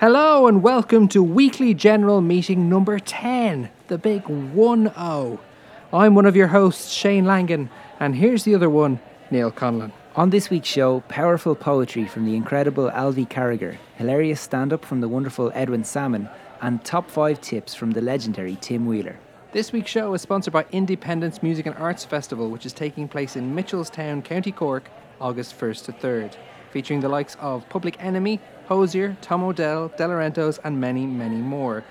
Hello and welcome to weekly general meeting number 10, the big 1 0. I'm one of your hosts, Shane Langan, and here's the other one, Neil Conlon. On this week's show, powerful poetry from the incredible Alvy Carragher, hilarious stand up from the wonderful Edwin Sammon, and top five tips from the legendary Tim Wheeler. This week's show is sponsored by Independence Music and Arts Festival, which is taking place in Mitchelstown, County Cork, August 1st to 3rd, featuring the likes of Public Enemy, Hozier, Tom Odell, Delorentos, and many, many more.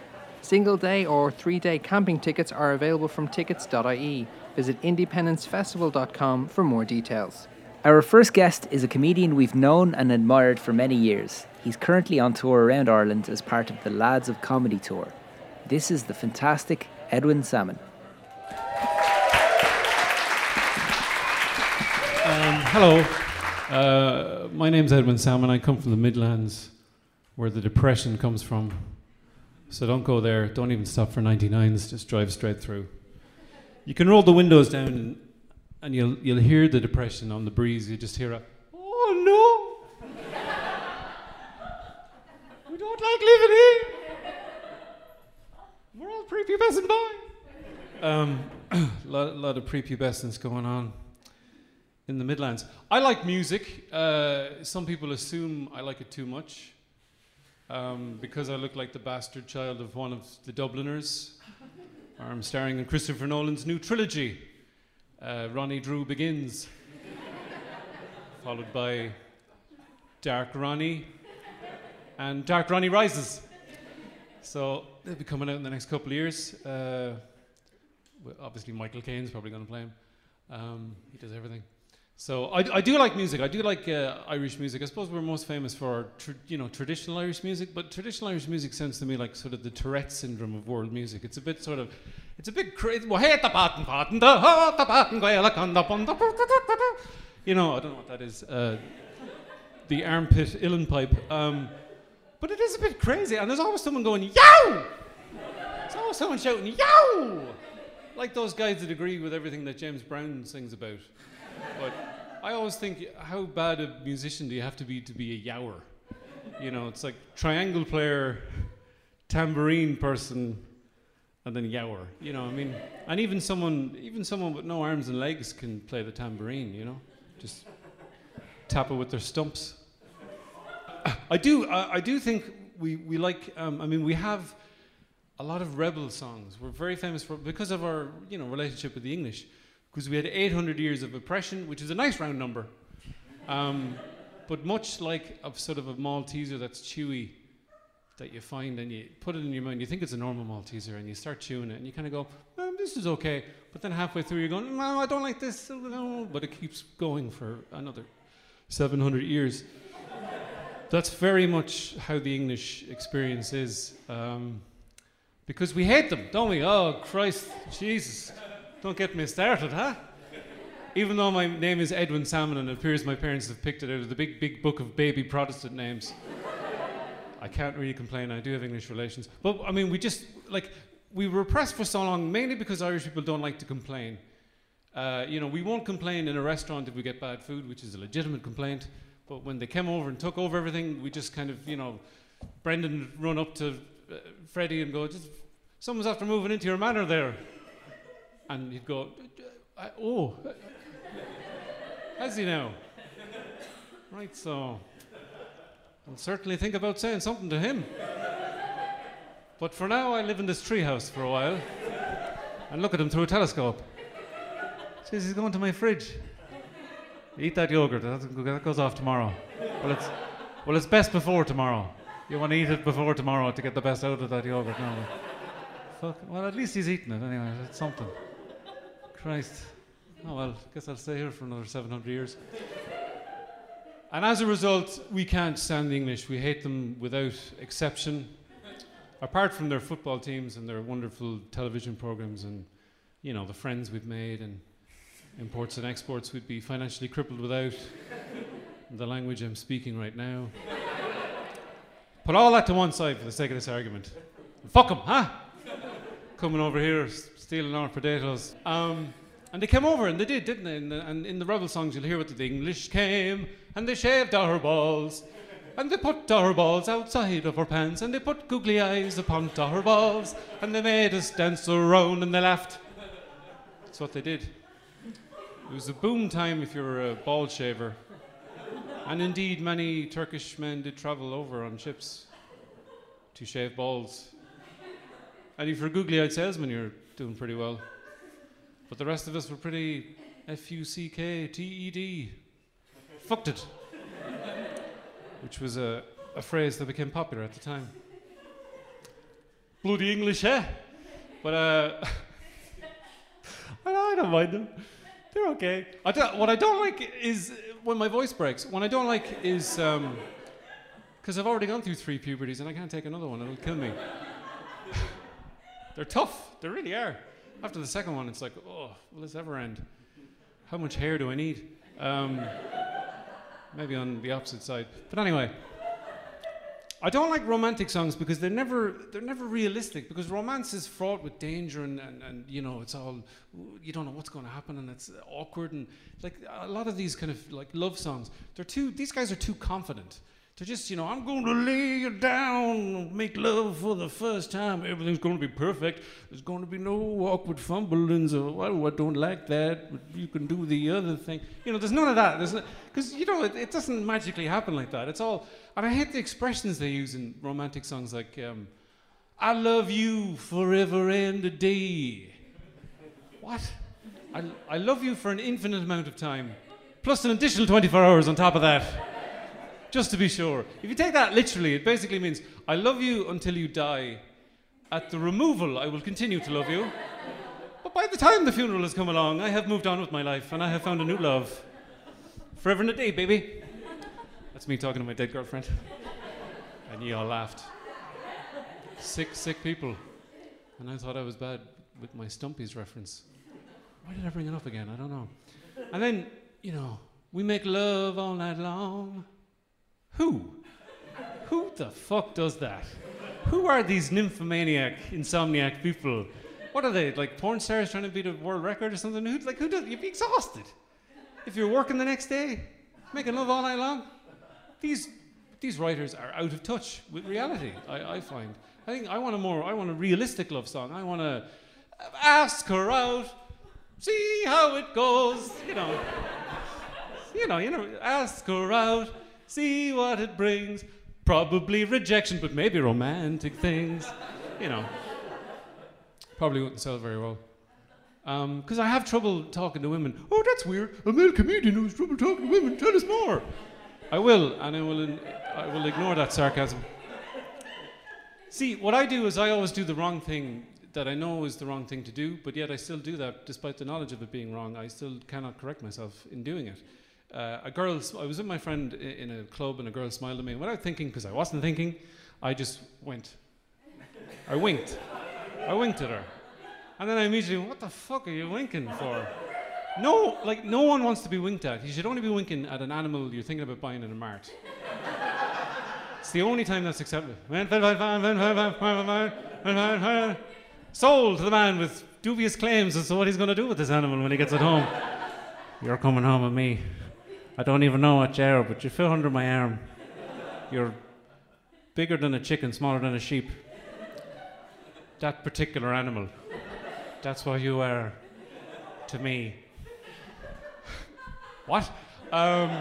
Single day or three day camping tickets are available from tickets.ie. Visit independencefestival.com for more details. Our first guest is a comedian we've known and admired for many years. He's currently on tour around Ireland as part of the Lads of Comedy Tour. This is the fantastic Edwin Sammon. Um, hello, uh, my name's Edwin Sammon. I come from the Midlands, where the depression comes from. So don't go there. Don't even stop for 99s. Just drive straight through. You can roll the windows down, and, and you'll you'll hear the depression on the breeze. You just hear a, oh no, we don't like living here. We're all prepubescent boy. Um, a lot, lot of prepubescence going on in the Midlands. I like music. Uh, some people assume I like it too much um, because I look like the bastard child of one of the Dubliners. I'm starring in Christopher Nolan's new trilogy, uh, Ronnie Drew Begins, followed by Dark Ronnie and Dark Ronnie Rises. So they'll be coming out in the next couple of years. Uh, obviously, Michael Caine's probably going to play him. Um, he does everything. So I, I do like music. I do like uh, Irish music. I suppose we're most famous for you know traditional Irish music, but traditional Irish music sounds to me like sort of the Tourette syndrome of world music. It's a bit sort of, it's a bit crazy. You know, I don't know what that is. Uh, the armpit uilleann pipe. Um, but it is a bit crazy, and there's always someone going yow. There's always someone shouting yow, like those guys that agree with everything that James Brown sings about. But I always think, how bad a musician do you have to be to be a yower? You know, it's like triangle player, tambourine person, and then yower. You know, I mean, and even someone, even someone with no arms and legs can play the tambourine. You know, just tap it with their stumps. I do, I, I do think we we like. Um, I mean, we have a lot of rebel songs. We're very famous for because of our you know relationship with the English because we had 800 years of oppression, which is a nice round number. Um, but much like a sort of a Malteser that's chewy, that you find and you put it in your mind, you think it's a normal Malteser, and you start chewing it, and you kind of go, well, "This is okay," but then halfway through you're going, "No, I don't like this," but it keeps going for another 700 years. That's very much how the English experience is. Um, because we hate them, don't we? Oh, Christ, Jesus. Don't get me started, huh? Even though my name is Edwin Sammon and it appears my parents have picked it out of the big, big book of baby Protestant names, I can't really complain. I do have English relations. But I mean, we just, like, we were oppressed for so long, mainly because Irish people don't like to complain. Uh, you know, we won't complain in a restaurant if we get bad food, which is a legitimate complaint. But when they came over and took over everything, we just kind of, you know, Brendan run up to uh, Freddie and go, just, someone's after moving into your manor there. And he'd go, uh, uh, oh, has he now? Right, so I'll certainly think about saying something to him. But for now, I live in this treehouse for a while and look at him through a telescope. Says he's going to my fridge. Eat that yogurt. That goes off tomorrow. Well, it's well, it's best before tomorrow. You want to eat it before tomorrow to get the best out of that yogurt. No. Fuck. Well, at least he's eating it anyway. It's something. Christ. Oh well, guess I'll stay here for another 700 years. And as a result, we can't stand the English. We hate them without exception. Apart from their football teams and their wonderful television programs and, you know, the friends we've made and imports and exports we'd be financially crippled without the language I'm speaking right now. Put all that to one side for the sake of this argument. Fuck them, huh? Coming over here, stealing our potatoes. Um, and they came over, and they did, didn't they? And, and in the rebel songs, you'll hear what the English came, and they shaved our balls. And they put our balls outside of our pants, and they put googly eyes upon our balls, and they made us dance around, and they laughed. That's what they did. It was a boom time if you were a ball shaver. And indeed, many Turkish men did travel over on ships to shave balls. And a googly eyed salesman, you're doing pretty well. But the rest of us were pretty F U C K T E D. Fucked it. Which was a, a phrase that became popular at the time. Bloody English, eh? But uh, I don't- I don't mind them. They're okay. I what I don't like is when my voice breaks. What I don't like is because I've already gone through three puberties and I can't take another one. It'll kill me. They're tough. They really are. After the second one, it's like, oh, will this ever end? How much hair do I need? Um, maybe on the opposite side. But anyway, I don't like romantic songs because they're never they're never realistic. Because romance is fraught with danger and, and, and you know it's all you don't know what's going to happen and it's awkward and like a lot of these kind of like love songs. They're too these guys are too confident. They're just you know I'm going to lay you down, make love for the first time. Everything's going to be perfect. There's going to be no awkward fumblings or well I don't like that. You can do the other thing. You know there's none of that. Because you know it, it doesn't magically happen like that. It's all and I hate the expressions they use in romantic songs like, um, I love you forever and a day. What? I, I love you for an infinite amount of time, plus an additional 24 hours on top of that. Just to be sure. If you take that literally, it basically means, I love you until you die. At the removal, I will continue to love you. But by the time the funeral has come along, I have moved on with my life and I have found a new love. Forever and a day, baby. That's me talking to my dead girlfriend. And you all laughed. Sick, sick people. And I thought I was bad with my Stumpy's reference. Why did I bring it up again? I don't know. And then, you know, we make love all night long. Who? Who the fuck does that? Who are these nymphomaniac, insomniac people? What are they, like porn stars trying to beat a world record or something? Who, like, who does? You'd be exhausted. If you're working the next day, making love all night long these these writers are out of touch with reality. I, I find. I think I want a more. I want a realistic love song. I want to ask her out, see how it goes. You know. you know. You know. Ask her out, see what it brings. Probably rejection, but maybe romantic things. You know. Probably wouldn't sell very well. Um, because I have trouble talking to women. Oh, that's weird. A male comedian who has trouble talking to women. Tell us more. I will, and I will, I will ignore that sarcasm. See, what I do is I always do the wrong thing that I know is the wrong thing to do, but yet I still do that despite the knowledge of it being wrong. I still cannot correct myself in doing it. Uh, a girl, I was with my friend in a club, and a girl smiled at me, and without thinking, because I wasn't thinking, I just went. I winked. I winked at her. And then I immediately What the fuck are you winking for? No, like no one wants to be winked at. You should only be winking at an animal you're thinking about buying in a mart. it's the only time that's acceptable. Sold to the man with dubious claims as to what he's going to do with this animal when he gets it home. You're coming home with me. I don't even know what you are, but you fit under my arm. You're bigger than a chicken, smaller than a sheep. That particular animal. That's what you are to me. What? Um,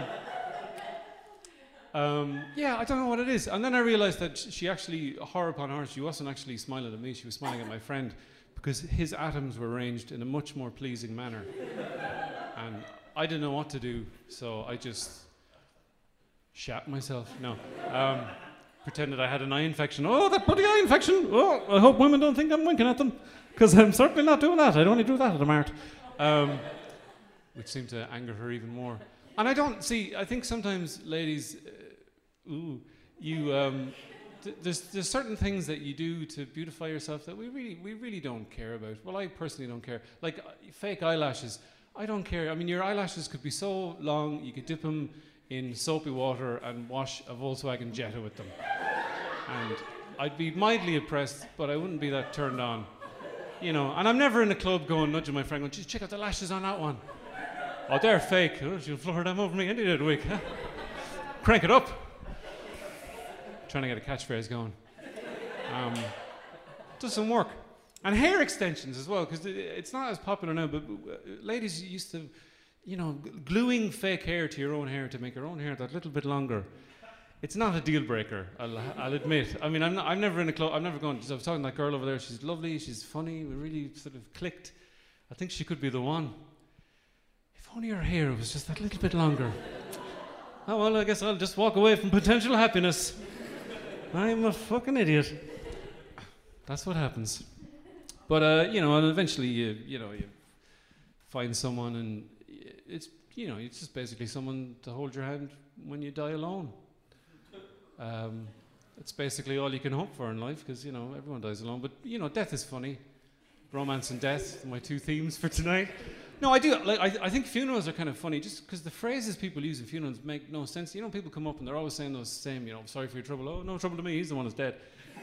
um, yeah, I don't know what it is. And then I realized that she actually, horror upon horror, she wasn't actually smiling at me, she was smiling at my friend because his atoms were arranged in a much more pleasing manner. and I didn't know what to do, so I just shat myself. No. Um, pretended I had an eye infection. Oh, that bloody eye infection! Oh, I hope women don't think I'm winking at them because I'm certainly not doing that. I'd only do that at a mart. Um, which seemed to anger her even more. And I don't see. I think sometimes, ladies, uh, ooh, you um, th- there's there's certain things that you do to beautify yourself that we really we really don't care about. Well, I personally don't care. Like uh, fake eyelashes, I don't care. I mean, your eyelashes could be so long you could dip them in soapy water and wash a Volkswagen Jetta with them, and I'd be mildly impressed, but I wouldn't be that turned on. You know, and I'm never in a club going nudging my friend, going, "Geez, check out the lashes on that one." Oh, they're fake. Oh, she'll flutter them over me any day of the week. Huh? Crank it up. trying to get a catchphrase going. Um, doesn't work. And hair extensions as well, because it's not as popular now, but uh, ladies used to, you know, gluing fake hair to your own hair to make your own hair that little bit longer. It's not a deal breaker, I'll, I'll admit. I mean, I'm, not, I'm never in a club, I'm never going, I was talking to that girl over there, she's lovely, she's funny, we really sort of clicked. I think she could be the one. If only her hair was just that little bit longer. oh, well, I guess I'll just walk away from potential happiness. I'm a fucking idiot. That's what happens. But uh, you know, and eventually you you know you find someone, and it's you know it's just basically someone to hold your hand when you die alone. Um, it's basically all you can hope for in life, because you know everyone dies alone. But you know, death is funny. Romance and death, my two themes for tonight. No, I do. Like, I, I think funerals are kind of funny, just because the phrases people use in funerals make no sense. You know, people come up and they're always saying those same, you know, sorry for your trouble. Oh, no trouble to me. He's the one who's dead.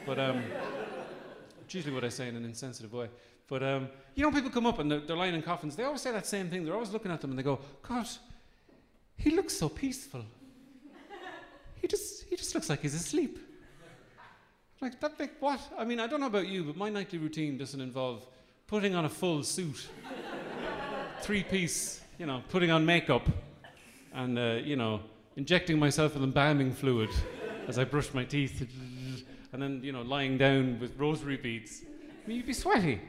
But um, it's usually what I say in an insensitive way. But um, you know, people come up and they're, they're, lying in coffins. They always say that same thing. They're always looking at them and they go, "God, he looks so peaceful. he just he just looks like he's asleep." Like that big what? I mean, I don't know about you, but my nightly routine doesn't involve putting on a full suit, three piece, you know, putting on makeup, and uh, you know, injecting myself with embalming fluid as I brush my teeth and then you know lying down with rosary beads. I mean, you'd be sweaty.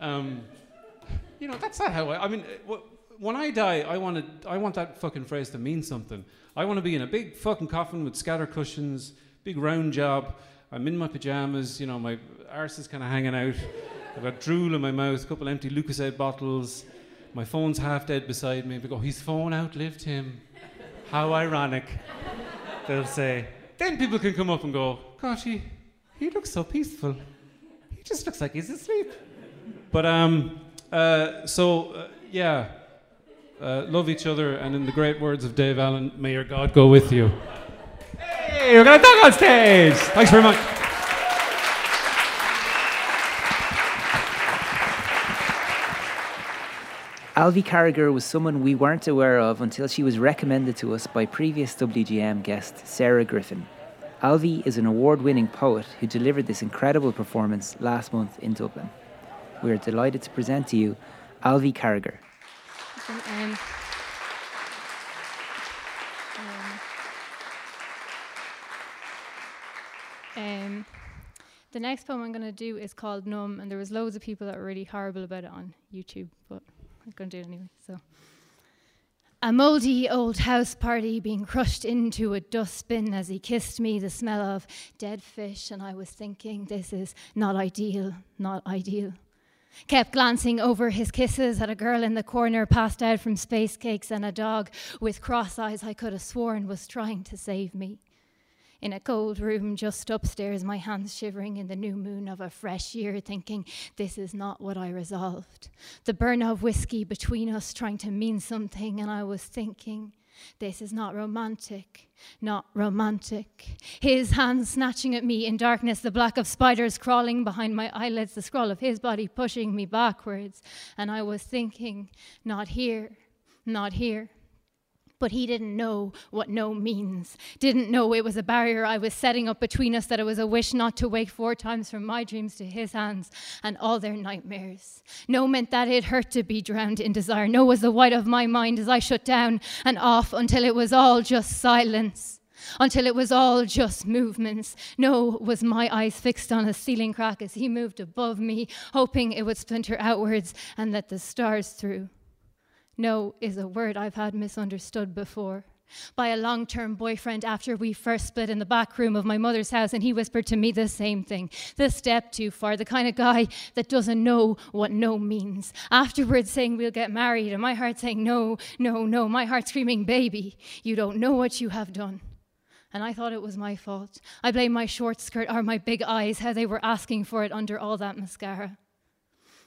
Um, you know, that's not how I. I mean, uh, when I die, I want I want that fucking phrase to mean something. I want to be in a big fucking coffin with scatter cushions, big round job. I'm in my pajamas. You know, my arse is kind of hanging out. I've got drool in my mouth, a couple empty Lucozade bottles. My phone's half dead beside me. They go, his phone outlived him. How ironic. They'll say. Then people can come up and go, gosh, he, he looks so peaceful. He just looks like he's asleep. But um, uh, so uh, yeah, uh, love each other, and in the great words of Dave Allen, may your God go with you. Hey, we're gonna talk on stage. Thanks very much. Alvy Carragher was someone we weren't aware of until she was recommended to us by previous WGM guest Sarah Griffin. Alvy is an award winning poet who delivered this incredible performance last month in Dublin. We are delighted to present to you Alvy Carragher. Um, um, the next poem I'm going to do is called Numb, and there was loads of people that were really horrible about it on YouTube, but I'm going to do it anyway. So. A mouldy old house party being crushed into a dustbin as he kissed me, the smell of dead fish, and I was thinking, this is not ideal, not ideal. Kept glancing over his kisses at a girl in the corner passed out from space cakes and a dog with cross eyes I could have sworn was trying to save me in a cold room just upstairs, my hands shivering in the new moon of a fresh year, thinking, This is not what I resolved. The burn of whiskey between us trying to mean something, and I was thinking, this is not romantic, not romantic. His hands snatching at me in darkness, the black of spiders crawling behind my eyelids, the scroll of his body pushing me backwards. And I was thinking, not here, not here. But he didn't know what no means, didn't know it was a barrier I was setting up between us, that it was a wish not to wake four times from my dreams to his hands and all their nightmares. No meant that it hurt to be drowned in desire. No was the white of my mind as I shut down and off until it was all just silence until it was all just movements. No was my eyes fixed on a ceiling crack as he moved above me, hoping it would splinter outwards and let the stars through. No is a word I've had misunderstood before by a long term boyfriend after we first split in the back room of my mother's house, and he whispered to me the same thing the step too far, the kind of guy that doesn't know what no means. Afterwards, saying we'll get married, and my heart saying, No, no, no. My heart screaming, Baby, you don't know what you have done. And I thought it was my fault. I blame my short skirt or my big eyes, how they were asking for it under all that mascara.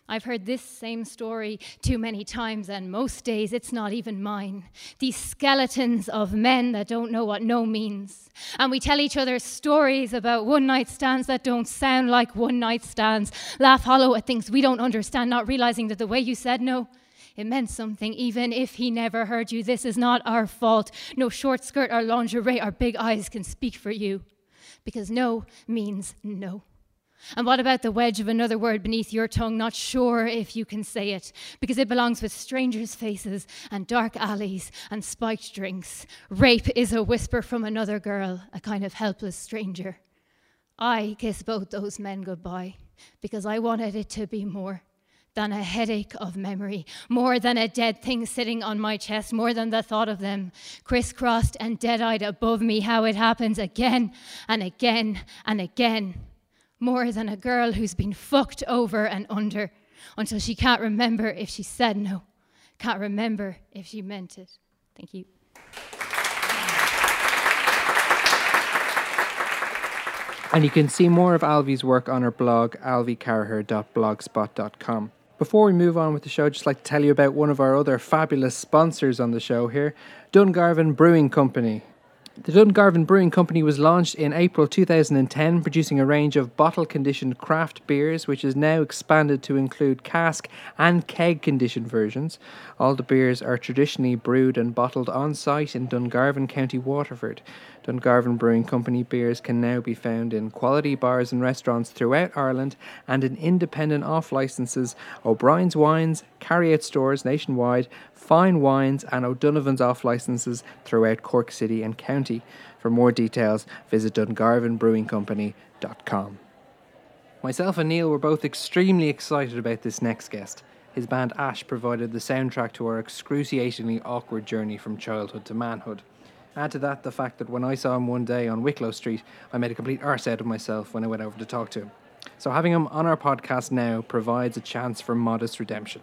I've heard this same story too many times, and most days it's not even mine. These skeletons of men that don't know what no means. And we tell each other stories about one night stands that don't sound like one night stands, laugh hollow at things we don't understand, not realizing that the way you said no, it meant something, even if he never heard you. This is not our fault. No short skirt or lingerie or big eyes can speak for you. because no means no. And what about the wedge of another word beneath your tongue? Not sure if you can say it, because it belongs with strangers' faces and dark alleys and spiked drinks. Rape is a whisper from another girl, a kind of helpless stranger. I kiss both those men goodbye because I wanted it to be more than a headache of memory, more than a dead thing sitting on my chest, more than the thought of them crisscrossed and dead eyed above me, how it happens again and again and again more than a girl who's been fucked over and under until she can't remember if she said no, can't remember if she meant it. Thank you. And you can see more of Alvy's work on her blog, alvycarraher.blogspot.com. Before we move on with the show, I'd just like to tell you about one of our other fabulous sponsors on the show here, Dungarvan Brewing Company. The Dungarvan Brewing Company was launched in April 2010, producing a range of bottle conditioned craft beers, which is now expanded to include cask and keg conditioned versions. All the beers are traditionally brewed and bottled on site in Dungarvan, County Waterford. Dungarvan Brewing Company beers can now be found in quality bars and restaurants throughout Ireland and in independent off licenses O'Brien's Wines, carry out stores nationwide, Fine Wines, and O'Donovan's off licenses throughout Cork City and County. For more details, visit dungarvanbrewingcompany.com. Myself and Neil were both extremely excited about this next guest. His band Ash provided the soundtrack to our excruciatingly awkward journey from childhood to manhood. Add to that the fact that when I saw him one day on Wicklow Street, I made a complete arse out of myself when I went over to talk to him. So having him on our podcast now provides a chance for modest redemption.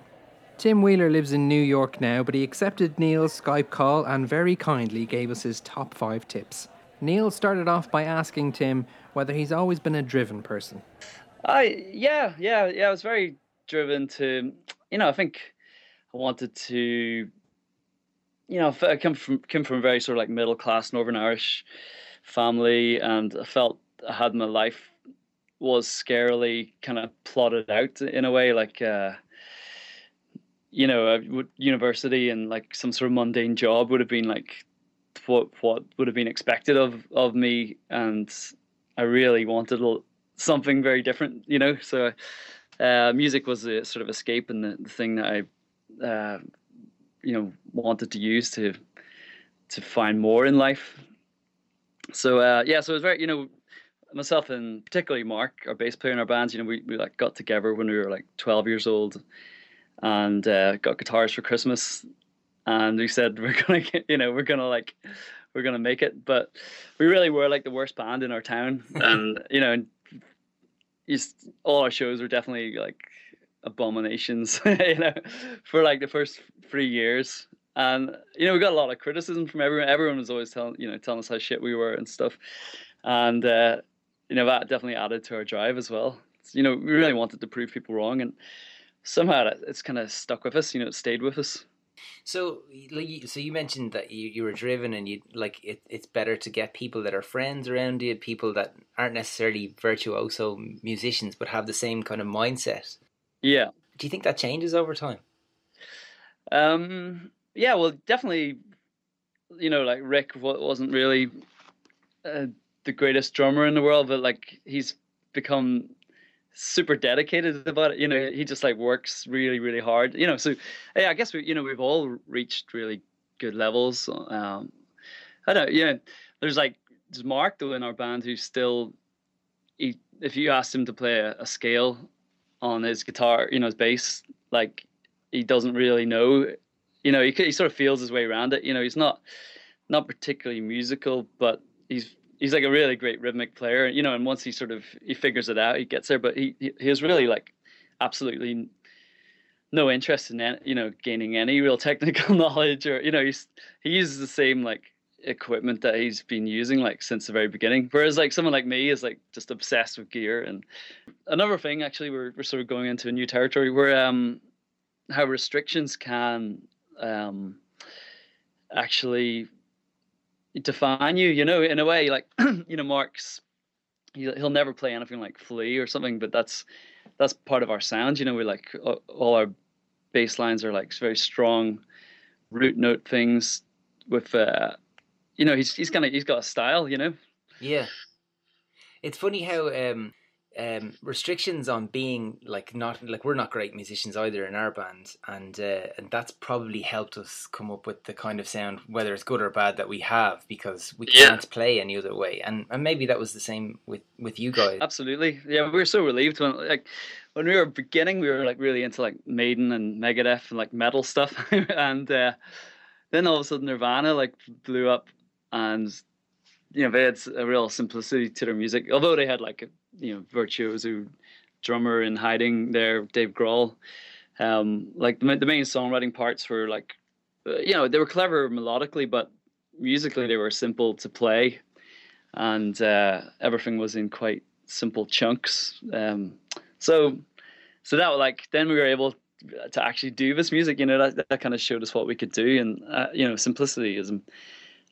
Tim Wheeler lives in New York now, but he accepted Neil's Skype call and very kindly gave us his top five tips. Neil started off by asking Tim whether he's always been a driven person. I yeah yeah yeah I was very driven to you know I think I wanted to you know, I come from came from a very sort of like middle class Northern Irish family, and I felt I had my life was scarily kind of plotted out in a way, like uh, you know, university and like some sort of mundane job would have been like what what would have been expected of of me, and I really wanted something very different, you know. So uh, music was a sort of escape and the, the thing that I uh, you know wanted to use to to find more in life. So uh, yeah, so it was very you know myself and particularly Mark, our bass player in our bands. You know, we, we like got together when we were like twelve years old, and uh, got guitars for Christmas, and we said we're gonna get, you know we're gonna like we're gonna make it, but we really were like the worst band in our town, and you know, just all our shows were definitely like abominations, you know, for like the first three years. And you know, we got a lot of criticism from everyone. Everyone was always telling you know telling us how shit we were and stuff. And uh, you know that definitely added to our drive as well. You know, we really wanted to prove people wrong, and somehow it's kind of stuck with us. You know, it stayed with us. So, so you mentioned that you, you were driven, and you like it. It's better to get people that are friends around you, people that aren't necessarily virtuoso musicians, but have the same kind of mindset. Yeah. Do you think that changes over time? Um. Yeah. Well, definitely. You know, like Rick wasn't really uh, the greatest drummer in the world, but like he's become super dedicated about it. You know, he just like works really, really hard. You know, so yeah, I guess we, you know, we've all reached really good levels. Um, I don't, yeah. There's like there's Mark though in our band who's still, he, if you asked him to play a, a scale on his guitar, you know, his bass, like he doesn't really know. You know, he he sort of feels his way around it. You know, he's not not particularly musical, but he's he's like a really great rhythmic player. You know, and once he sort of he figures it out, he gets there. But he he, has really like absolutely no interest in you know gaining any real technical knowledge or you know he's he uses the same like equipment that he's been using like since the very beginning. Whereas like someone like me is like just obsessed with gear. And another thing, actually, we're we're sort of going into a new territory where um how restrictions can um actually define you. You know, in a way, like you know, Mark's he'll never play anything like Flea or something, but that's that's part of our sound. You know, we like all our bass lines are like very strong root note things with uh you know, he's he's kind of he's got a style, you know. Yeah. It's funny how um, um, restrictions on being like not like we're not great musicians either in our band, and uh, and that's probably helped us come up with the kind of sound, whether it's good or bad, that we have because we Yeah. can't play any other way. And and maybe that was the same with with you guys. Absolutely. Yeah, we were so relieved when like when we were beginning, we were like really into like Maiden and Megadeth and like metal stuff, and uh, then all of a sudden Nirvana like blew up, and you know they had a real simplicity to their music. Although they had like a you know virtuoso drummer in hiding there, Dave Grohl. Um, like the, the main songwriting parts were like, uh, you know, they were clever melodically, but musically they were simple to play, and uh, everything was in quite simple chunks. Um, so, so that like then we were able to actually do this music. You know, that that kind of showed us what we could do, and uh, you know, simplicity is,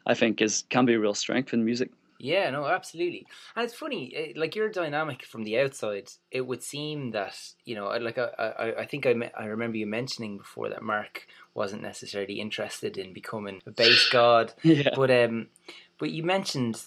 I think, is can be a real strength in music. Yeah, no, absolutely. And it's funny, eh, like your dynamic from the outside, it would seem that you know, like I, I, I think I, me- I remember you mentioning before that Mark wasn't necessarily interested in becoming a bass god, Yeah. but um, but you mentioned,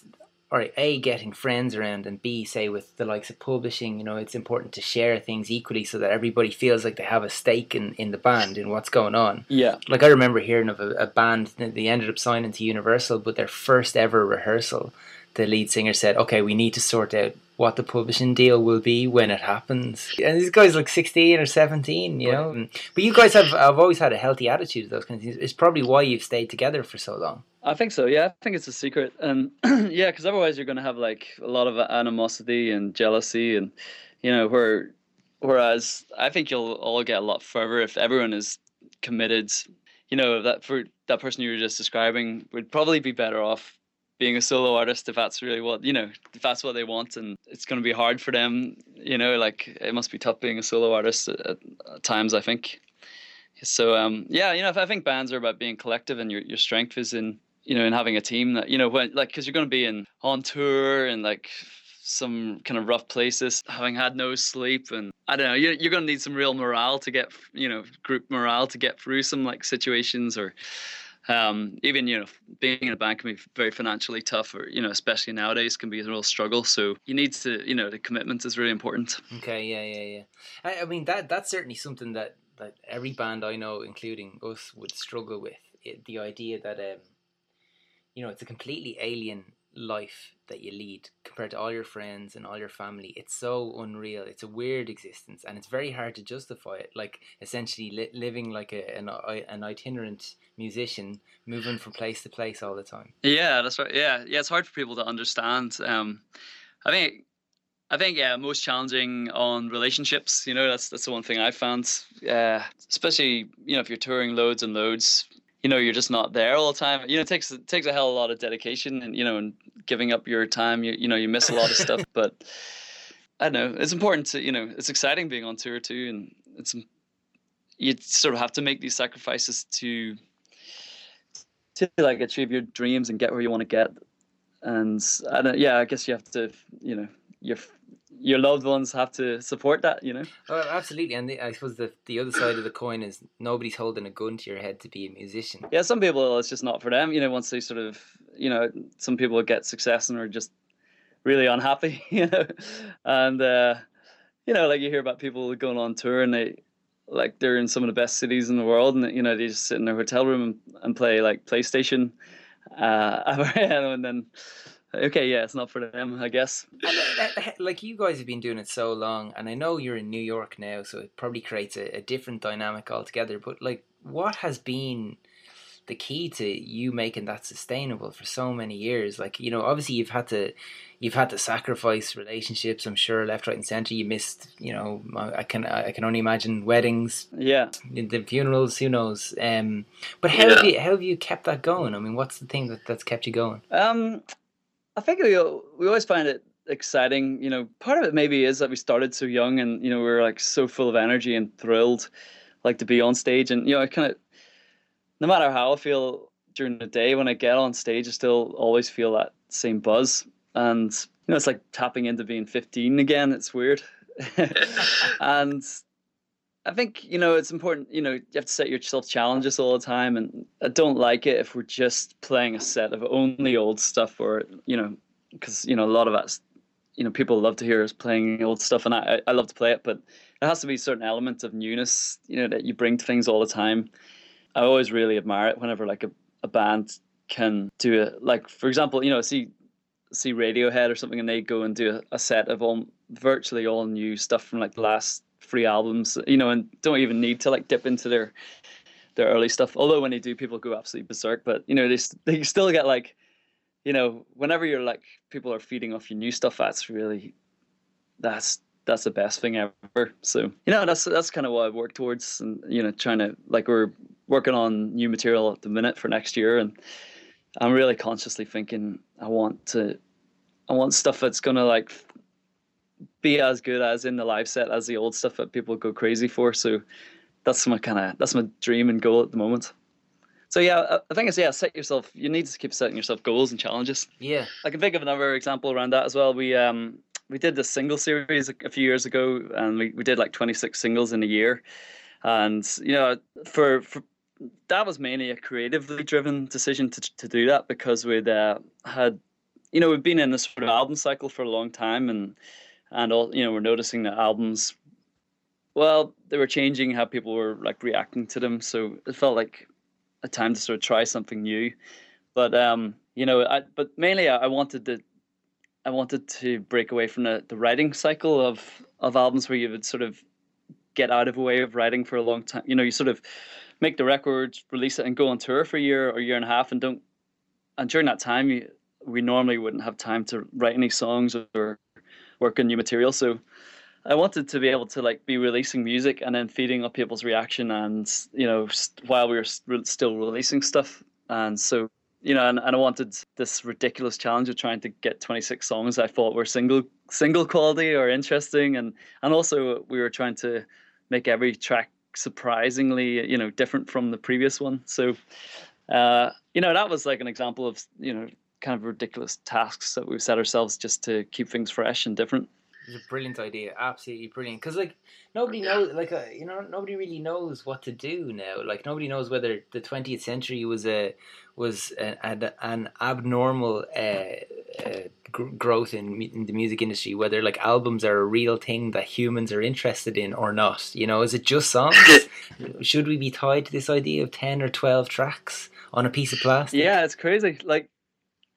all right, a getting friends around, and b say with the likes of publishing, you know, it's important to share things equally so that everybody feels like they have a stake in in the band in what's going on. Yeah. Like I remember hearing of a, a band that they ended up signing to Universal, but their first ever rehearsal, the lead singer said, "Okay, we need to sort out what the publishing deal will be when it happens." And these guys like sixteen or seventeen, you know. But you guys have have always had a healthy attitude to those kind of things. It's probably why you've stayed together for so long. I think so. Yeah, I think it's a secret, and yeah, because otherwise you're going to have like a lot of animosity and jealousy, and you know, where whereas I think you'll all get a lot further if everyone is committed. You know, that for that person you were just describing would probably be better off being a solo artist if that's really what you know if that's what they want and it's going to be hard for them you know like it must be tough being a solo artist at, at, times i think so um yeah you know i think bands are about being collective and your, your strength is in you know in having a team that you know when like because you're going to be in on tour and like some kind of rough places having had no sleep and i don't know you're, you're going to need some real morale to get you know group morale to get through some like situations or um, even you know being in a band can be very financially tough or you know especially nowadays can be a real struggle so you need to you know the commitment is really important Okay, yeah, yeah, yeah. I, I mean that that's certainly something that that every band I know, including us, would struggle with. It, the idea that um, you know, it's a completely alien life that you lead compared to all your friends and all your family. It's so unreal. It's a weird existence, and it's very hard to justify it. Like essentially li- living like a, an an itinerant musician, moving from place to place all the time. Yeah, that's right. Yeah, yeah, it's hard for people to understand. Um, I think, I think, yeah, most challenging on relationships. You know, that's that's the one thing I found. Uh, especially, you know, if you're touring loads and loads, you know, you're just not there all the time. You know, it takes it takes a hell of a lot of dedication, and you know, and giving up your time. You you know, you miss a lot of stuff, but I don't know. It's important to you know, it's exciting being on tour too, and it's you sort of have to make these sacrifices to to like achieve your dreams and get where you want to get. And I don't, yeah, I guess you have to, you know, your your loved ones have to support that, you know. Oh, absolutely, and the, I suppose the the other side of the coin is nobody's holding a gun to your head to be a musician. Yeah, some people it's just not for them, you know. Once they sort of, you know, some people get success and are just really unhappy, you know, and uh, you know, like you hear about people going on tour and they like they're in some of the best cities in the world, and you know they just sit in their hotel room and, and play like PlayStation, uh, and then okay, yeah, it's not for them, I guess. And, like you guys have been doing it so long, and I know you're in New York now, so it probably creates a, a different dynamic altogether. But like, what has been the key to you making that sustainable for so many years? Like, you know, obviously you've had to, you've had to sacrifice relationships. I'm sure left, right, and center. You missed, you know, I can, I can only imagine weddings, Yeah. the funerals. Who knows? Um, but how have you, how have you kept that going? I mean, what's the thing that, that's kept you going? Um, I think we we always find it exciting. You know, part of it maybe is that we started so young, and you know we were like so full of energy and thrilled, like to be on stage. And you know, I kind of, no matter how I feel during the day, when I get on stage, I still always feel that same buzz. And you know, it's like tapping into being 15 again. It's weird, and I think you know it's important. You know, you have to set yourself challenges all the time, and I don't like it if we're just playing a set of only old stuff, or you know, because you know a lot of us, you know people love to hear us playing old stuff, and I I love to play it, but there has to be a certain element of newness, you know, that you bring to things all the time. I always really admire it whenever like a, a band can do it. Like for example, you know, see see Radiohead or something, and they go and do a, a set of all virtually all new stuff from like the last three albums, you know, and don't even need to like dip into their their early stuff. Although when they do, people go absolutely berserk. But you know, they they still get like, you know, whenever you're like people are feeding off your new stuff, that's really that's that's the best thing ever. So you know, that's that's kind of what I work towards, and you know, trying to like we're working on new material at the minute for next year, and I'm really consciously thinking I want to, I want stuff that's gonna like be as good as in the live set as the old stuff that people go crazy for. So that's my kind of that's my dream and goal at the moment. So yeah, I think it's yeah, set yourself. You need to keep setting yourself goals and challenges. Yeah, I can think of another example around that as well. We um we did the single series a, a few years ago, and we, we did like twenty six singles in a year, and you know for for that was mainly a creatively driven decision to to do that because we'd uh, had you know we've been in this sort of album cycle for a long time and and all you know we're noticing that albums well they were changing how people were like reacting to them. So it felt like a time to sort of try something new. But um you know i but mainly i, wanted to i wanted to break away from the, the writing cycle of of albums where you would sort of get out of a way of writing for a long time you know you sort of make the record release it and go on tour for a year or year and a half and don't and during that time you, we normally wouldn't have time to write any songs or work on new material. So I wanted to be able to like be releasing music and then feeding up people's reaction, and you know, st- while we were st- still releasing stuff, and so you know, and, and I wanted this ridiculous challenge of trying to get 26 songs I thought were single single quality or interesting, and and also we were trying to make every track surprisingly, you know, different from the previous one. So, uh, you know, that was like an example of you know kind of ridiculous tasks that we've set ourselves just to keep things fresh and different. It's a brilliant idea, absolutely brilliant. Because like nobody knows, like uh, you know, nobody really knows what to do now. Like nobody knows whether the twentieth century was a was an an, abnormal uh, uh, gr- growth in, in the music industry. Whether like albums are a real thing that humans are interested in or not. You know, is it just songs? Should we be tied to this idea of ten or twelve tracks on a piece of plastic? Yeah, it's crazy. Like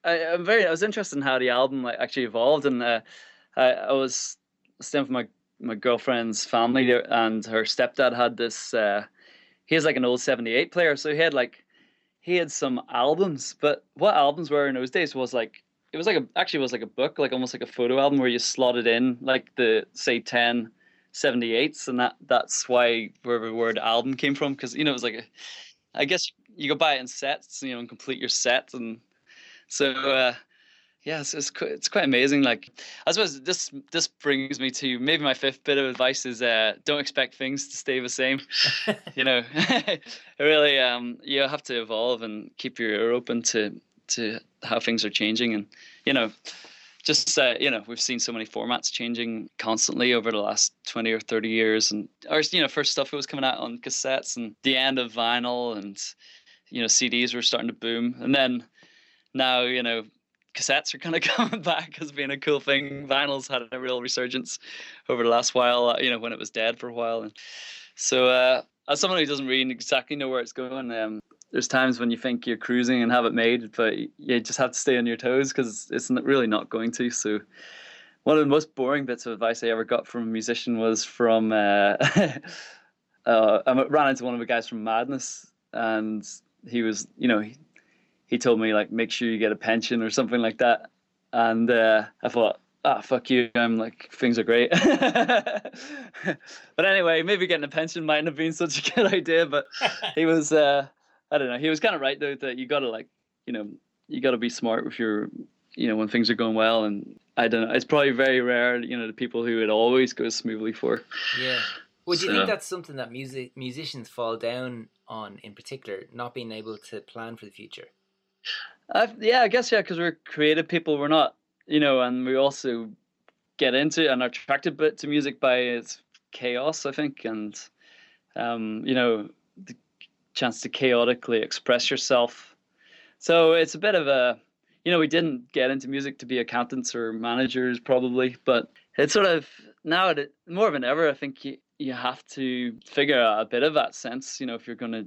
I, I'm very, I was interested in how the album like actually evolved and. Uh, I, I was staying with my my girlfriend's family and her stepdad had this. Uh, he has like an old '78 player, so he had like he had some albums. But what albums were in those days was like it was like a actually was like a book, like almost like a photo album where you slotted in like the say 10 78s, and that that's why where the word album came from because you know it was like a, I guess you go buy it in sets, you know, and complete your set, and so. Uh, yeah, it's, it's it's quite amazing. Like I suppose this this brings me to maybe my fifth bit of advice is uh, don't expect things to stay the same. you know, really, um, you have to evolve and keep your ear open to to how things are changing, and you know, just uh, you know, we've seen so many formats changing constantly over the last twenty or thirty years, and or you know, first stuff was coming out on cassettes, and the end of vinyl, and you know, CDs were starting to boom, and then now you know cassettes are kind of coming back as being a cool thing. Vinyl's had a real resurgence over the last while, uh, you know, when it was dead for a while. And so, uh, as someone who doesn't really exactly know where it's going, um, there's times when you think you're cruising and have it made, but you just have to stay on your toes because it's really not going to. So, one of the most boring bits of advice I ever got from a musician was from uh, uh, I ran into one of the guys from Madness, and he was, you know, he told me like make sure you get a pension or something like that, and uh, I thought. Ah, fuck you. I'm like, things are great. but anyway, maybe getting a pension mightn't have been such a good idea. But he was, uh, I don't know, he was kind of right though that you got to like, you know, you got to be smart with your, you know, when things are going well. And I don't know, it's probably very rare, you know, the people who it always goes smoothly for. Yeah. Well, do you so, think that's something that music musicians fall down on in particular, not being able to plan for the future? Uh, yeah, I guess yeah, because we're creative people. We're not, you know, and we also get into and are attracted to music by its chaos. I think, and um, you know, the chance to chaotically express yourself. So it's a bit of a, you know, we didn't get into music to be accountants or managers probably, but it's sort of now more than ever. I think you you have to figure out a bit of that sense. You know, if you're gonna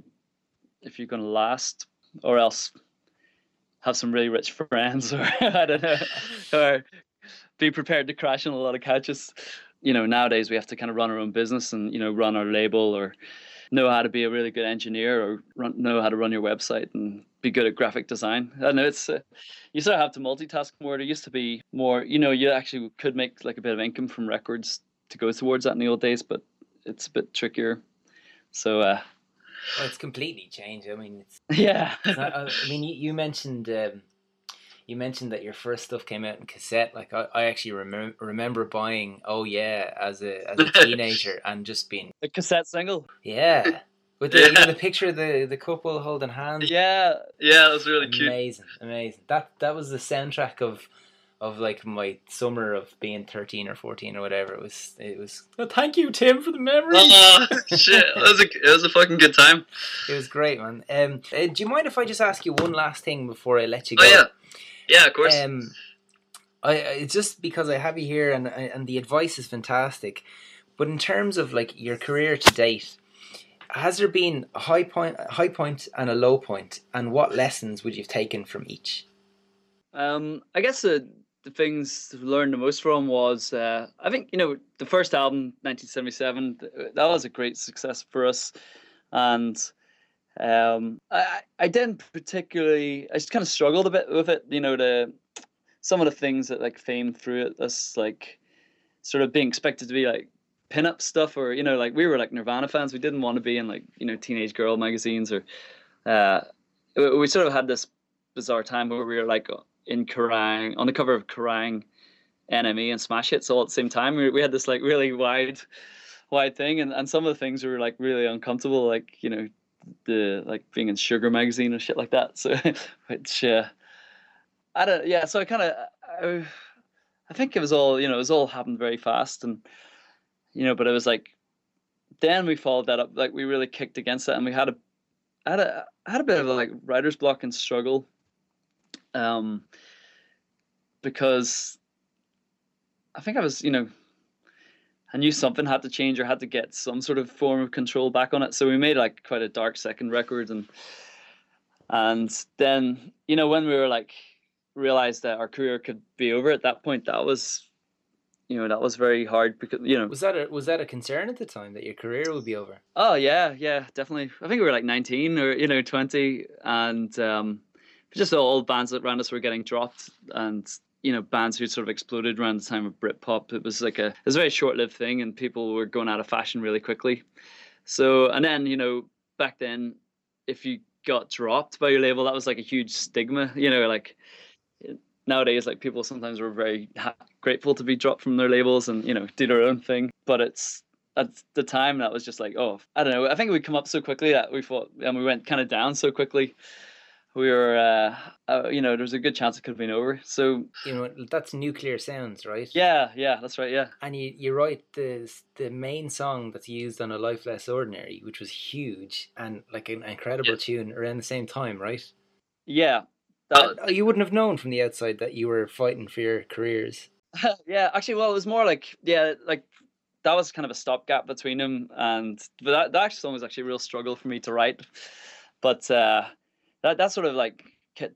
if you're gonna last, or else have some really rich friends, or I don't know, or be prepared to crash on a lot of couches. You know, nowadays we have to kind of run our own business and you know run our label or know how to be a really good engineer or run, know how to run your website and be good at graphic design. I know it's uh, you sort of have to multitask more. It used to be more, you know, you actually could make like a bit of income from records to go towards that in the old days, but it's a bit trickier. So uh, well, it's completely changed. I mean, it's, yeah. it's not, I mean, you, you mentioned um, you mentioned that your first stuff came out in cassette. Like I, I actually remember remember buying Oh Yeah as a as a teenager and just being the cassette single. Yeah. With the, yeah. you know, the picture of the, the couple holding hands. Yeah, yeah, that was really amazing, cute. Amazing, amazing. That that was the soundtrack of of like my summer of being thirteen or fourteen or whatever. It was it was. Oh, thank you, Tim, for the memory. Oh shit! It was a it was a fucking good time. It was great, man. Um, uh, do you mind if I just ask you one last thing before I let you go? Oh yeah, yeah, of course. Um, I it's just because I have you here and and the advice is fantastic, but in terms of like your career to date, has there been a high point, a high point, and a low point, and what lessons would you've taken from each? Um, I guess the the things to learn the most from was uh, I think you know the first album 1977 that was a great success for us, and um, I I didn't particularly I just kind of struggled a bit with it. You know the some of the things that like fame through it. This like sort of being expected to be like pinup stuff or you know like we were like Nirvana fans. We didn't want to be in like you know teenage girl magazines or uh, we sort of had this bizarre time where we were like in Kerrang on the cover of Kerrang, NME and Smash Hits all at the same time. We, we had this like really wide wide thing and, and some of the things were like really uncomfortable like you know the like being in Sugar magazine and shit like that. So which uh, I don't yeah. So I kind of I, I think it was all you know it was all happened very fast and you know but it was like then we followed that up like we really kicked against it and we had a had a had a bit of a like writer's block and struggle um because I think I was you know I knew something had to change or had to get some sort of form of control back on it. So we made like quite a dark second record and and then, you know, when we were like realized that our career could be over at that point, that was you know, that was very hard because you know Was that a was that a concern at the time that your career would be over? Oh yeah, yeah, definitely. I think we were like nineteen or, you know, twenty and um just all bands that around us were getting dropped and you know bands who sort of exploded around the time of Britpop. It was like a it was a very short lived thing, and people were going out of fashion really quickly. So and then you know back then, if you got dropped by your label, that was like a huge stigma. You know, like nowadays, like people sometimes were very ha- grateful to be dropped from their labels and you know do their own thing. But it's at the time that was just like oh I don't know. I think we come up so quickly that we thought and we went kind of down so quickly we were, uh, uh, you know, there was a good chance it could have been over. So you know, that's Nu-Clear Sounds, right? Yeah, yeah, that's right. Yeah, and you you write the the main song that's used on a Life Less Ordinary, which was huge and like an incredible yeah. tune around the same time, right? Yeah, that, you wouldn't have known from the outside that you were fighting for your careers. yeah, actually, well, it was more like yeah, like that was kind of a stopgap between them, and but that that song was actually a real struggle for me to write, but. uh that that sort of like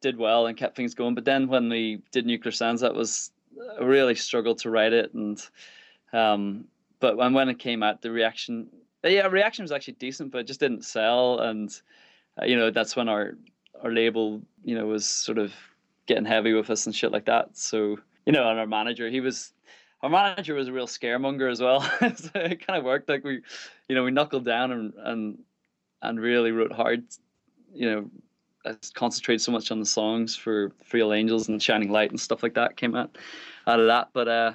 did well and kept things going. But then when we did Nu-Clear Sounds, that was a really struggled to write it, and um, but when when it came out, the reaction, yeah, reaction was actually decent, but it just didn't sell, and uh, you know that's when our our label, you know, was sort of getting heavy with us and shit like that. So you know, and our manager, he was. Our manager was a real scaremonger as well. so it kind of worked. Like we, you know, we knuckled down and and and really wrote hard, you know, I concentrated so much on the songs for Real Angels and Shining Light and stuff like that came out out of that. But uh,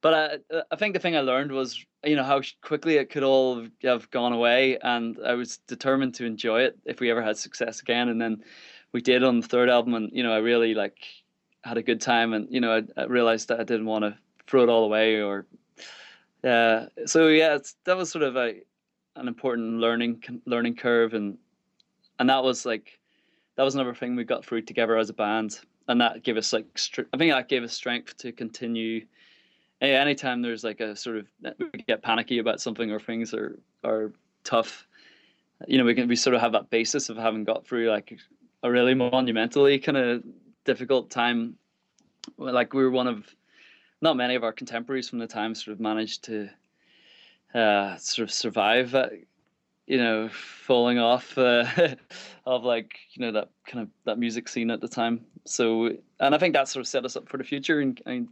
but I, uh, I think the thing I learned was you know how quickly it could all have gone away, and I was determined to enjoy it if we ever had success again. And then we did on the third album, and you know I really like had a good time, and you know I, I realized that I didn't want to throw it all away or. Uh, so yeah, that was sort of a an important learning learning curve, and and that was like that was another thing we got through together as a band. and that gave us like I think that gave us strength to continue. Any anytime there's like a sort of we get panicky about something or things are are tough, you know, we can we sort of have that basis of having got through like a really monumentally kind of difficult time. Like we were one of not many of our contemporaries from the time sort of managed to uh, sort of survive that you know falling off uh, of like you know that kind of that music scene at the time so and i think that sort of set us up for the future and, and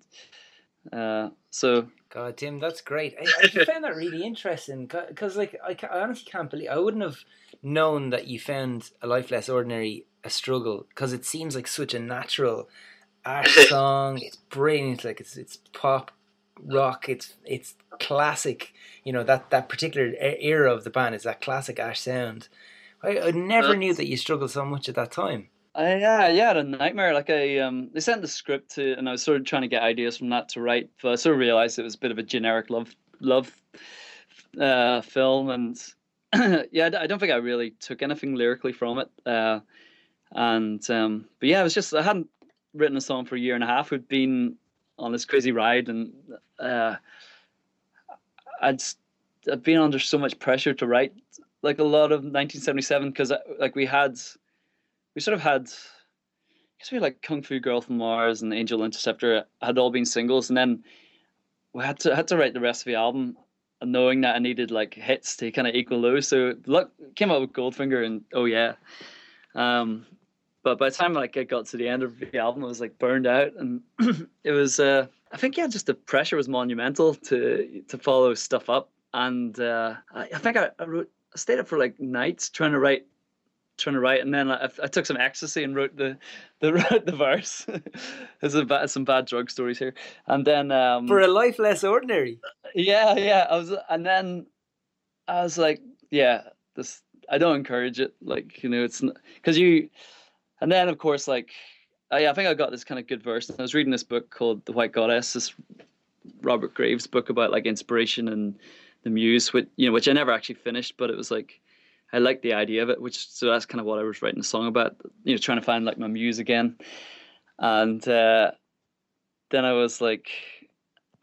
uh, so God, Tim, that's great. I, I found that really interesting because, like, I, I honestly can't believe I wouldn't have known that you found a life less ordinary a struggle because it seems like such a natural Ash song. It's brilliant. Like it's it's pop rock. It's it's classic. You know that that particular era of the band is that classic Ash sound. I, I never knew that you struggled so much at that time. I, yeah, yeah, I had a nightmare. Like I, um, they sent the script to, and I was sort of trying to get ideas from that to write. But I sort of realized it was a bit of a generic love, love, uh, film, and yeah, I don't think I really took anything lyrically from it. Uh, and um, but yeah, it was just I hadn't written a song for a year and a half. We'd been on this crazy ride, and uh, I'd I'd been under so much pressure to write like a lot of 1977 because uh, like we had we sort of had because we had like Kung Fu Girl from Mars and Angel Interceptor had all been singles, and then we had to had to write the rest of the album, and knowing that I needed like hits to kind of equal those. So luck came up with Goldfinger and oh yeah, um, but by the time like I got to the end of the album, I was like burned out, and it was uh, I think yeah, just the pressure was monumental to to follow stuff up, and uh, I, I think I, I wrote I stayed up for like nights trying to write trying to write, and then I, I took some ecstasy and wrote the the wrote the verse. There's bad, some bad drug stories here, and then um, for a life less ordinary. Yeah, yeah. I was, and then I was like, yeah, this. I don't encourage it. Like you know, it's because you and then of course like I, I think I got this kind of good verse. I was reading this book called The White Goddess, this Robert Graves book about like inspiration and the muse, which you know, which I never actually finished, but it was like I liked the idea of it, which so that's kind of what I was writing a song about. You know, trying to find like my muse again, and uh, then I was like,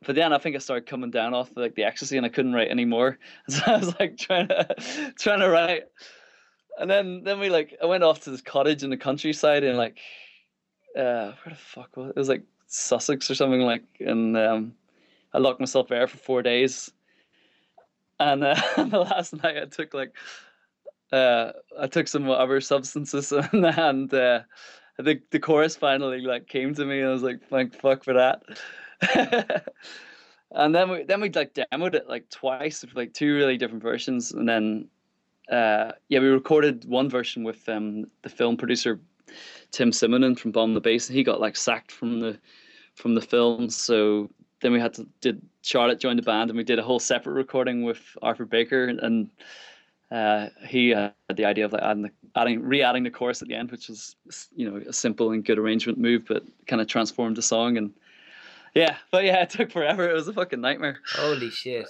but then I think I started coming down off like the ecstasy, and I couldn't write anymore. So I was like trying to trying to write and then then we like I went off to this cottage in the countryside and like uh where the fuck was it? It was like Sussex or something like and um I locked myself there for four days. And uh, the last night I took like uh I took some other substances and and uh the the chorus finally like came to me and I was like thank fuck for that. and then we then we like demoed it like twice with like two really different versions and then uh, yeah, we recorded one version with um, the film producer Tim Simenon from Bomb the Bass, and he got like sacked from the from the film. So then we had to did Charlotte join the band, and we did a whole separate recording with Arthur Baker, and uh, he had the idea of like adding, the, adding re-adding the chorus at the end, which was you know a simple and good arrangement move, but kind of transformed the song. And yeah, but yeah, it took forever. It was a fucking nightmare. Holy shit!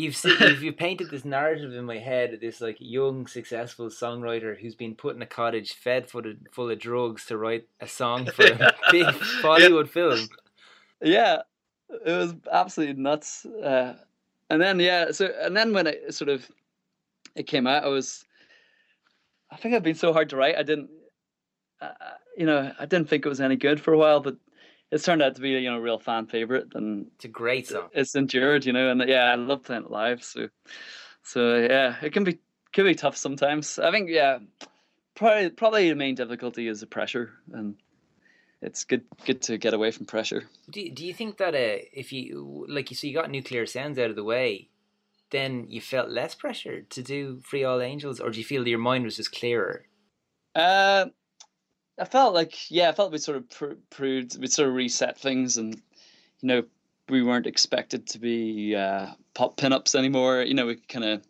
You've seen, you've, you've painted this narrative in my head of this like young successful songwriter who's been put in a cottage, fed full of, full of drugs to write a song for a big Bollywood yeah. film. Yeah, it was absolutely nuts. Uh, and then yeah, so and then when it sort of it came out, I was, I think I've been so hard to write. I didn't, uh, you know, I didn't think it was any good for a while, but it's turned out to be you know a real fan favorite and it's a great song. it's endured you know and yeah i love playing it live so so yeah it can be can be tough sometimes. I think yeah probably probably the main difficulty is the pressure and it's good good to get away from pressure. Do, do you think that uh, if you like you so you got Nu-Clear Sounds out of the way then you felt less pressure to do free all angels or do you feel your mind was just clearer? Uh I felt like yeah, I felt we sort of pr- proved we sort of reset things, and you know we weren't expected to be uh, pop pinups anymore. You know we kind of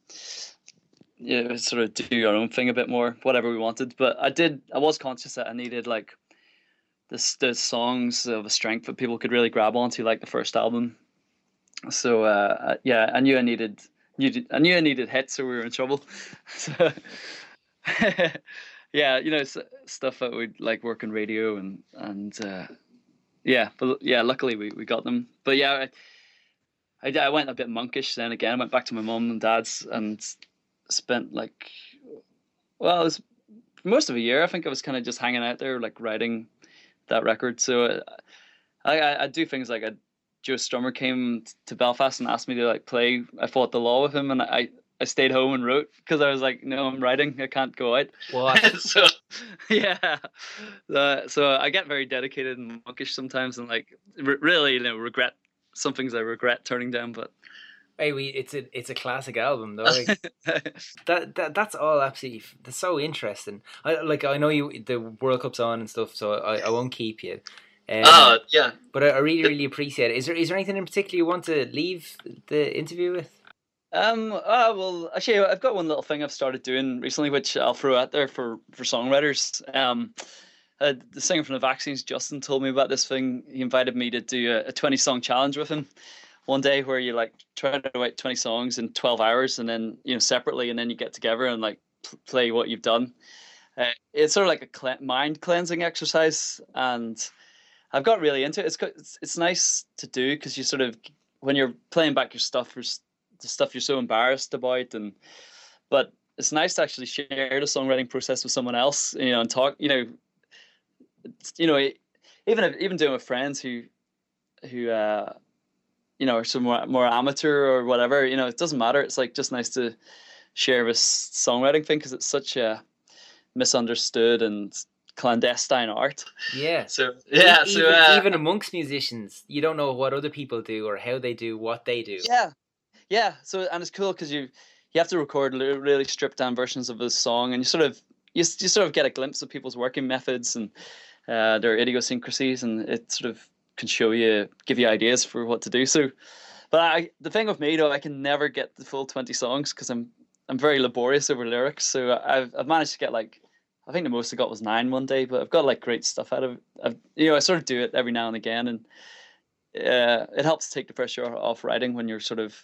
you know, sort of do our own thing a bit more, whatever we wanted. But I did, I was conscious that I needed like the the songs of a strength that people could really grab onto, like the first album. So uh, yeah, I knew I needed, needed I knew I needed hits, or we were in trouble. So yeah, you know, stuff that would like work in radio and and uh, yeah, but yeah, luckily we, we got them. But yeah, I, I, I went a bit monkish then again. I went back to my mum and dad's and spent like, well, it was most of a year. I think I was kind of just hanging out there, like writing that record. So uh, I I, I do things like I. Joe Strummer came to Belfast and asked me to like play. I fought the law with him, and I I stayed home and wrote because I was like, no, I'm writing. I can't go out. What? so yeah, uh, so I get very dedicated and monkish sometimes, and like re- really, you know, regret some things I regret turning down. But Hey, we it's a it's a classic album though. Like, that, that that's all absolutely f- that's so interesting. I like I know you the World Cup's on and stuff, so I, I won't keep you. Um, oh yeah, but I, I really really appreciate it. Is there is there anything in particular you want to leave the interview with? Um. Uh, well, actually, I've got one little thing I've started doing recently, which I'll throw out there for for songwriters. Um, uh, the singer from the Vaccines, Justin, told me about this thing. He invited me to do a, a twenty song challenge with him one day, where you like try to write twenty songs in twelve hours, and then you know separately, and then you get together and like play what you've done. Uh, it's sort of like a cle- mind cleansing exercise, and I've got really into it. It's it's, it's nice to do because you sort of when you're playing back your stuff, there's the stuff you're so embarrassed about and but it's nice to actually share the songwriting process with someone else you know and talk you know you know even if, even doing with friends who who uh you know are some more, more amateur or whatever you know it doesn't matter it's like just nice to share this songwriting thing because it's such a misunderstood and clandestine art Yeah. so yeah E- so uh, even amongst musicians, you don't know what other people do or how they do what they do. Yeah, yeah. So and it's cool because you you have to record really stripped down versions of a song, and you sort of you, you sort of get a glimpse of people's working methods and uh, their idiosyncrasies, and it sort of can show you give you ideas for what to do. So, but I the thing with me though, I can never get the full twenty songs because I'm I'm very laborious over lyrics. So I've I've managed to get like. I think the most I got was nine one day, but I've got like great stuff out of. I've, you know, I sort of do it every now and again, and uh, it helps take the pressure off writing when you're sort of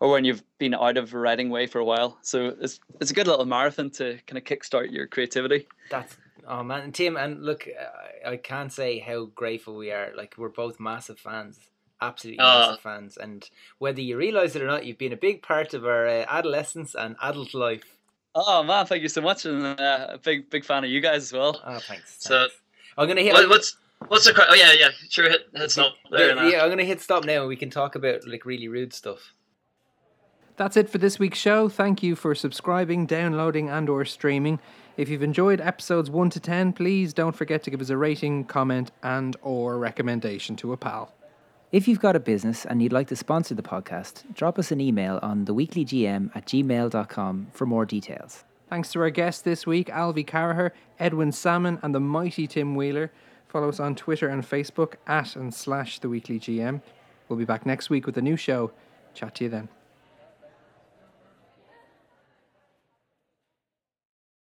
or when you've been out of a writing way for a while. So it's it's a good little marathon to kind of kickstart your creativity. That's oh man, and Tim, and look, I, I can't say how grateful we are. Like we're both massive fans, absolutely Ah. massive fans, and whether you realize it or not, you've been a big part of our uh, adolescence and adult life. Oh man, thank you so much, and uh, a big big fan of you guys as well. Oh, thanks. So- thanks. I'm gonna hit. What, what's what's the cra- oh yeah yeah sure hit hit stop there yeah, yeah, I'm gonna hit stop now, and we can talk about like really rude stuff. That's it for this week's show. Thank you for subscribing, downloading, and or streaming. If you've enjoyed episodes 1 to 10, please don't forget to give us a rating, comment, and or recommendation to a pal. If you've got a business and you'd like to sponsor the podcast, drop us an email on theweeklygm at gmail.com for more details. Thanks to our guests this week, Alvy Carragher, Edwin Sammon, and the mighty Tim Wheeler. Follow us on Twitter and Facebook at and slash the weekly GM. We'll be back next week with a new show. Chat to you then.